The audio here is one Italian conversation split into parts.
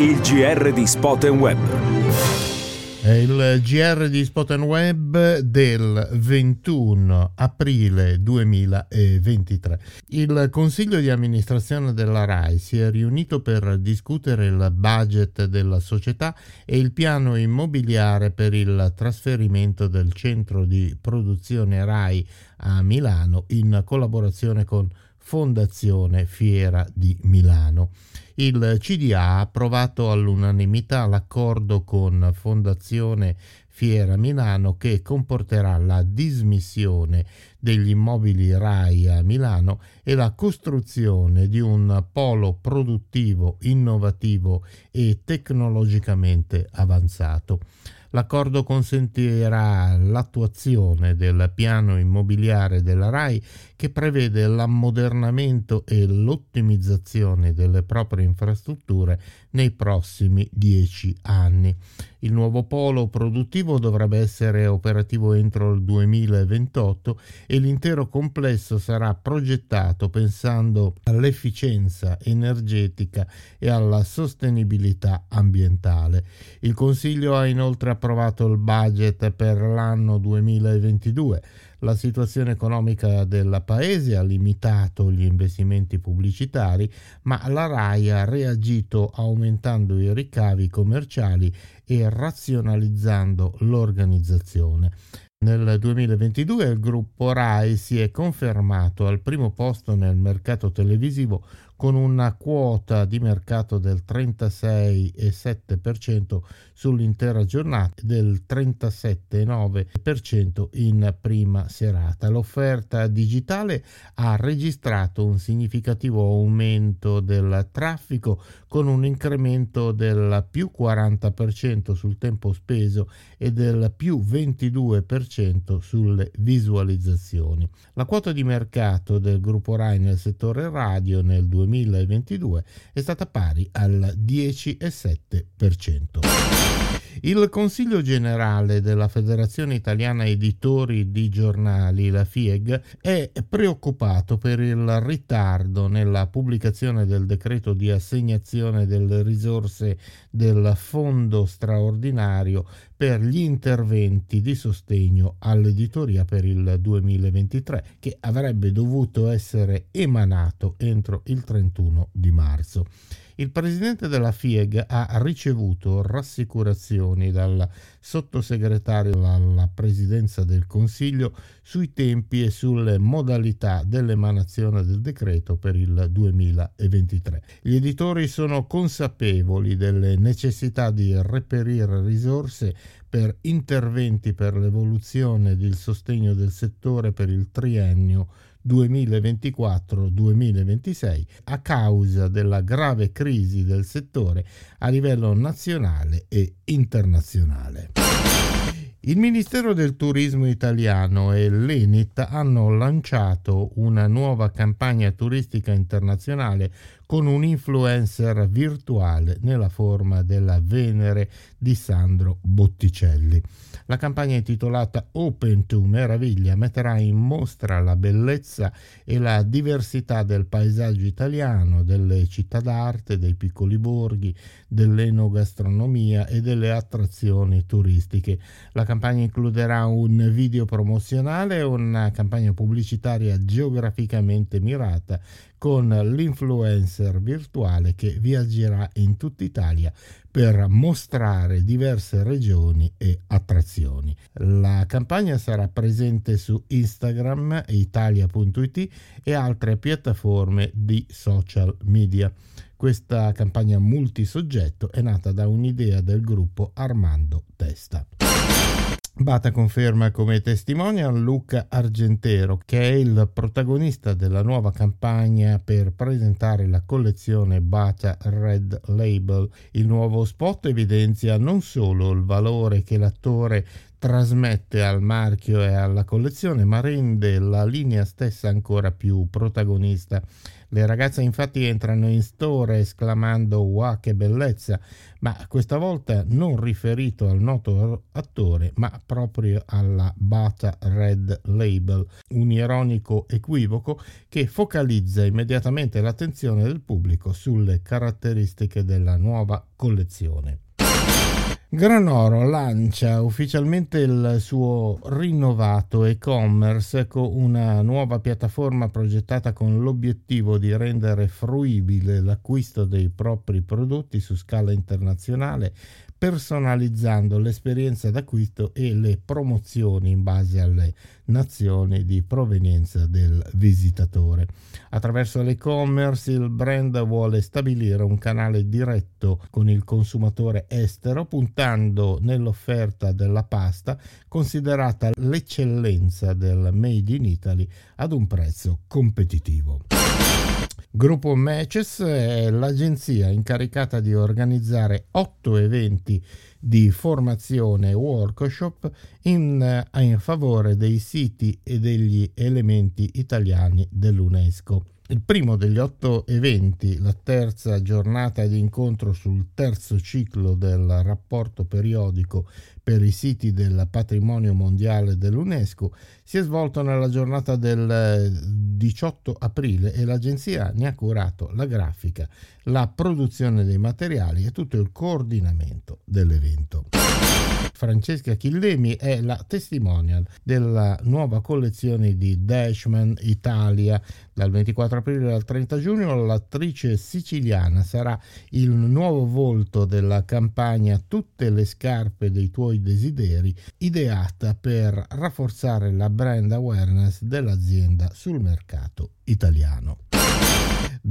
Il GR di Spot Web. Il GR di Spot Web del 21 aprile 2023. Il Consiglio di amministrazione della RAI si è riunito per discutere il budget della società e il piano immobiliare per il trasferimento del centro di produzione RAI a Milano in collaborazione con Fondazione Fiera di Milano. Il CDA ha approvato all'unanimità l'accordo con Fondazione Fiera Milano che comporterà la dismissione degli immobili RAI a Milano e la costruzione di un polo produttivo innovativo e tecnologicamente avanzato. L'accordo consentirà l'attuazione del piano immobiliare della RAI che prevede l'ammodernamento e l'ottimizzazione delle proprie infrastrutture nei prossimi dieci anni. Il nuovo polo produttivo dovrebbe essere operativo entro il 2028 e l'intero complesso sarà progettato pensando all'efficienza energetica e alla sostenibilità ambientale. Il Consiglio ha inoltre approvato il budget per l'anno 2022 la situazione economica del paese ha limitato gli investimenti pubblicitari, ma la RAI ha reagito aumentando i ricavi commerciali e razionalizzando l'organizzazione. Nel 2022 il gruppo RAI si è confermato al primo posto nel mercato televisivo con una quota di mercato del 36,7% sull'intera giornata e del 37,9% in prima serata. L'offerta digitale ha registrato un significativo aumento del traffico con un incremento del più 40% sul tempo speso e del più 22% sulle visualizzazioni. La quota di mercato del gruppo RAI nel settore radio nel 2022 2022 è stata pari al 10,7%. Il Consiglio generale della Federazione Italiana Editori di Giornali, la FIEG, è preoccupato per il ritardo nella pubblicazione del decreto di assegnazione delle risorse del Fondo straordinario per gli interventi di sostegno all'editoria per il 2023, che avrebbe dovuto essere emanato entro il 31 di marzo. Il presidente della FIEG ha ricevuto rassicurazioni dal sottosegretario alla presidenza del Consiglio sui tempi e sulle modalità dell'emanazione del decreto per il 2023. Gli editori sono consapevoli delle necessità di reperire risorse per interventi per l'evoluzione ed il sostegno del settore per il triennio 2024-2026 a causa della grave crisi del settore a livello nazionale e internazionale. Il Ministero del Turismo italiano e l'ENIT hanno lanciato una nuova campagna turistica internazionale con un influencer virtuale nella forma della Venere di Sandro Botticelli. La campagna intitolata Open to Meraviglia metterà in mostra la bellezza e la diversità del paesaggio italiano, delle città d'arte, dei piccoli borghi, dell'enogastronomia e delle attrazioni turistiche. La campagna includerà un video promozionale e una campagna pubblicitaria geograficamente mirata con l'influencer virtuale che viaggerà in tutta Italia per mostrare diverse regioni e attrazioni. La campagna sarà presente su Instagram, italia.it e altre piattaforme di social media. Questa campagna multisoggetto è nata da un'idea del gruppo Armando Testa. Bata conferma come testimonial Luca Argentero, che è il protagonista della nuova campagna per presentare la collezione Bata Red Label. Il nuovo spot evidenzia non solo il valore che l'attore trasmette al marchio e alla collezione, ma rende la linea stessa ancora più protagonista. Le ragazze infatti entrano in store esclamando wow che bellezza, ma questa volta non riferito al noto attore, ma proprio alla Bata Red Label, un ironico equivoco che focalizza immediatamente l'attenzione del pubblico sulle caratteristiche della nuova collezione. Granoro lancia ufficialmente il suo rinnovato e-commerce con una nuova piattaforma progettata con l'obiettivo di rendere fruibile l'acquisto dei propri prodotti su scala internazionale personalizzando l'esperienza d'acquisto e le promozioni in base alle nazioni di provenienza del visitatore. Attraverso l'e-commerce il brand vuole stabilire un canale diretto con il consumatore estero puntando nell'offerta della pasta considerata l'eccellenza del Made in Italy ad un prezzo competitivo. Gruppo Matches è l'agenzia incaricata di organizzare otto eventi di formazione workshop in, in favore dei siti e degli elementi italiani dell'UNESCO. Il primo degli otto eventi, la terza giornata di incontro sul terzo ciclo del rapporto periodico per i siti del patrimonio mondiale dell'UNESCO, si è svolto nella giornata del 18 aprile e l'agenzia ne ha curato la grafica, la produzione dei materiali e tutto il coordinamento dell'evento. Francesca Chillemi è la testimonial della nuova collezione di Dashman Italia. Dal 24 aprile al 30 giugno l'attrice siciliana sarà il nuovo volto della campagna Tutte le scarpe dei tuoi desideri, ideata per rafforzare la brand awareness dell'azienda sul mercato italiano.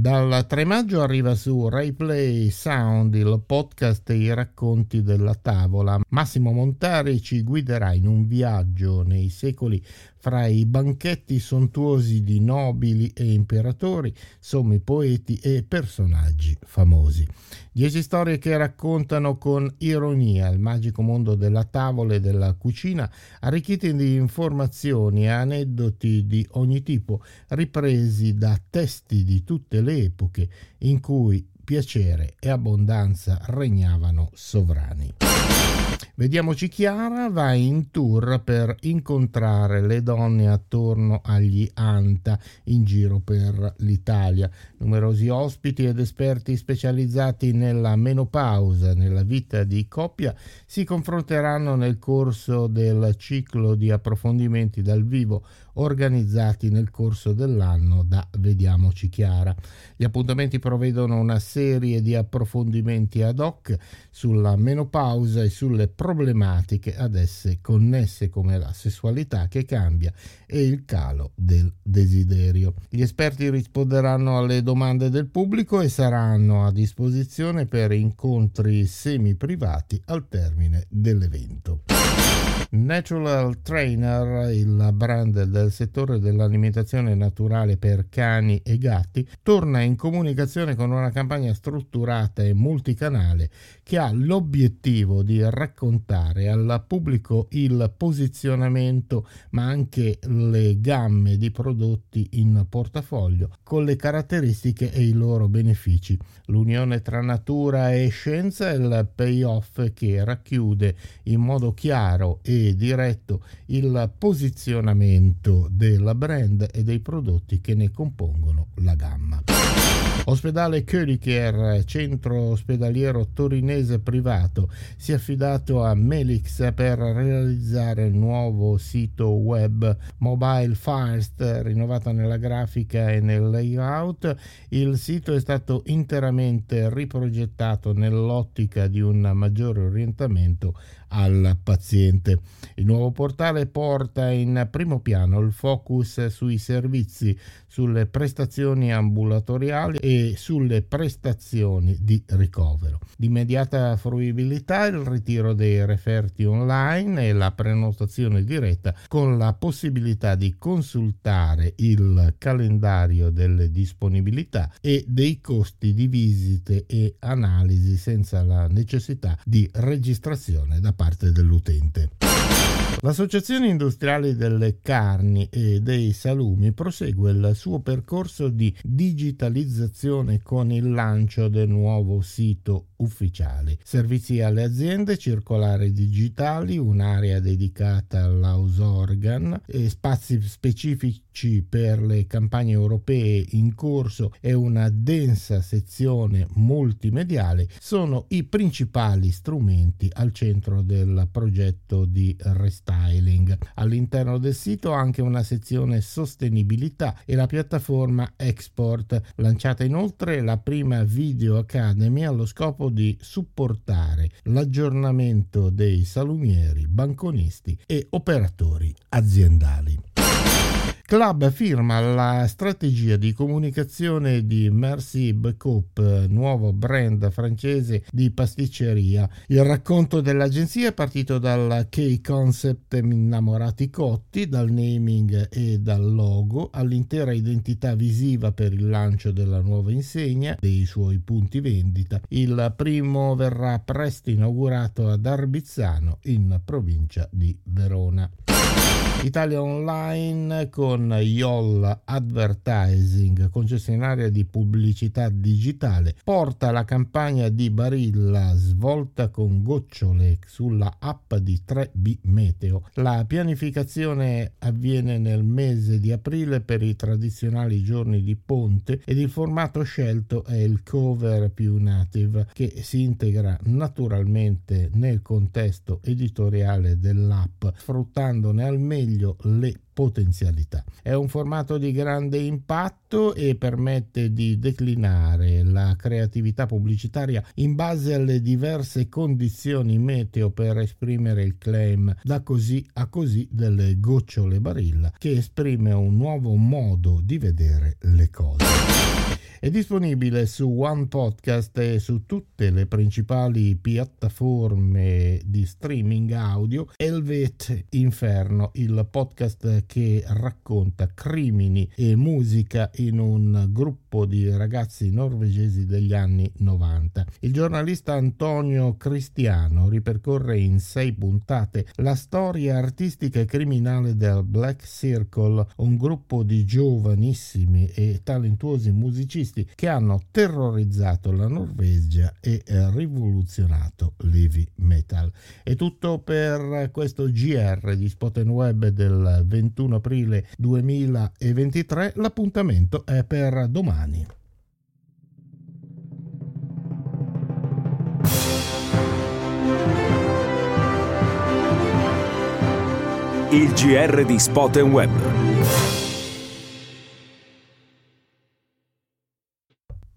Dal 3 maggio arriva su RaiPlay Sound il podcast i racconti della tavola. Massimo Montari ci guiderà in un viaggio nei secoli fra i banchetti sontuosi di nobili e imperatori, sommi poeti e personaggi famosi. Dieci storie che raccontano con ironia il magico mondo della tavola e della cucina, arricchite di informazioni e aneddoti di ogni tipo, ripresi da testi di tutte le epoche in cui piacere e abbondanza regnavano sovrani. Vediamoci Chiara va in tour per incontrare le donne attorno agli Anta in giro per l'Italia. Numerosi ospiti ed esperti specializzati nella menopausa, nella vita di coppia, si confronteranno nel corso del ciclo di approfondimenti dal vivo organizzati nel corso dell'anno da Vediamoci Chiara. Gli appuntamenti provvedono una serie di approfondimenti ad hoc sulla menopausa e sulle problematiche ad esse connesse come la sessualità che cambia e il calo del desiderio. Gli esperti risponderanno alle domande del pubblico e saranno a disposizione per incontri semi privati al termine dell'evento. Natural Trainer, il brand del settore dell'alimentazione naturale per cani e gatti, torna in comunicazione con una campagna strutturata e multicanale che ha l'obiettivo di raccontare al pubblico il posizionamento ma anche le gamme di prodotti in portafoglio con le caratteristiche e i loro benefici. L'unione tra natura e scienza è il payoff che racchiude in modo chiaro e diretto il posizionamento della brand e dei prodotti che ne compongono la gamma. Ospedale Köliker, centro ospedaliero torinese privato, si è affidato a Melix per realizzare il nuovo sito web Mobile First, rinnovato nella grafica e nel layout. Il sito è stato interamente riprogettato nell'ottica di un maggiore orientamento al paziente. Il nuovo portale porta in primo piano il focus sui servizi, sulle prestazioni ambulatoriali e sulle prestazioni di ricovero. Di immediata fruibilità il ritiro dei referti online e la prenotazione diretta con la possibilità di consultare il calendario delle disponibilità e dei costi di visite e analisi senza la necessità di registrazione da parte dell'utente. L'Associazione Industriali delle Carni e dei Salumi prosegue il suo percorso di digitalizzazione con il lancio del nuovo sito ufficiale. Servizi alle aziende, circolari digitali, un'area dedicata all'house organ, spazi specifici per le campagne europee in corso e una densa sezione multimediale sono i principali strumenti al centro del progetto di restyling. All'interno del sito anche una sezione sostenibilità e la piattaforma Export, lanciata inoltre la prima Video Academy allo scopo di supportare l'aggiornamento dei salumieri, banconisti e operatori aziendali. Club firma la strategia di comunicazione di Merci Becoupe, nuovo brand francese di pasticceria. Il racconto dell'agenzia è partito dal key concept Innamorati Cotti, dal naming e dal logo, all'intera identità visiva per il lancio della nuova insegna, dei suoi punti vendita. Il primo verrà presto inaugurato ad Arbizzano, in provincia di Verona. Italia Online con YOL Advertising, concessionaria di pubblicità digitale, porta la campagna di Barilla svolta con gocciole sulla app di 3B Meteo. La pianificazione avviene nel mese di aprile per i tradizionali giorni di ponte ed il formato scelto è il cover più native che si integra naturalmente nel contesto editoriale dell'app, sfruttandone al meglio meglio le potenzialità. È un formato di grande impatto e permette di declinare la creatività pubblicitaria in base alle diverse condizioni meteo per esprimere il claim da così a così delle gocciole barilla che esprime un nuovo modo di vedere le cose. È disponibile su One Podcast e su tutte le principali piattaforme di streaming audio. Elvet Inferno, il podcast che racconta crimini e musica in un gruppo di ragazzi norvegesi degli anni 90. Il giornalista Antonio Cristiano ripercorre in sei puntate la storia artistica e criminale del Black Circle, un gruppo di giovanissimi e talentuosi musicisti nazisti che hanno terrorizzato la Norvegia e eh, rivoluzionato l'heavy metal. È tutto per questo GR di Spoten Web del 21 aprile 2023. L'appuntamento è per domani. Il GR di Spoten Web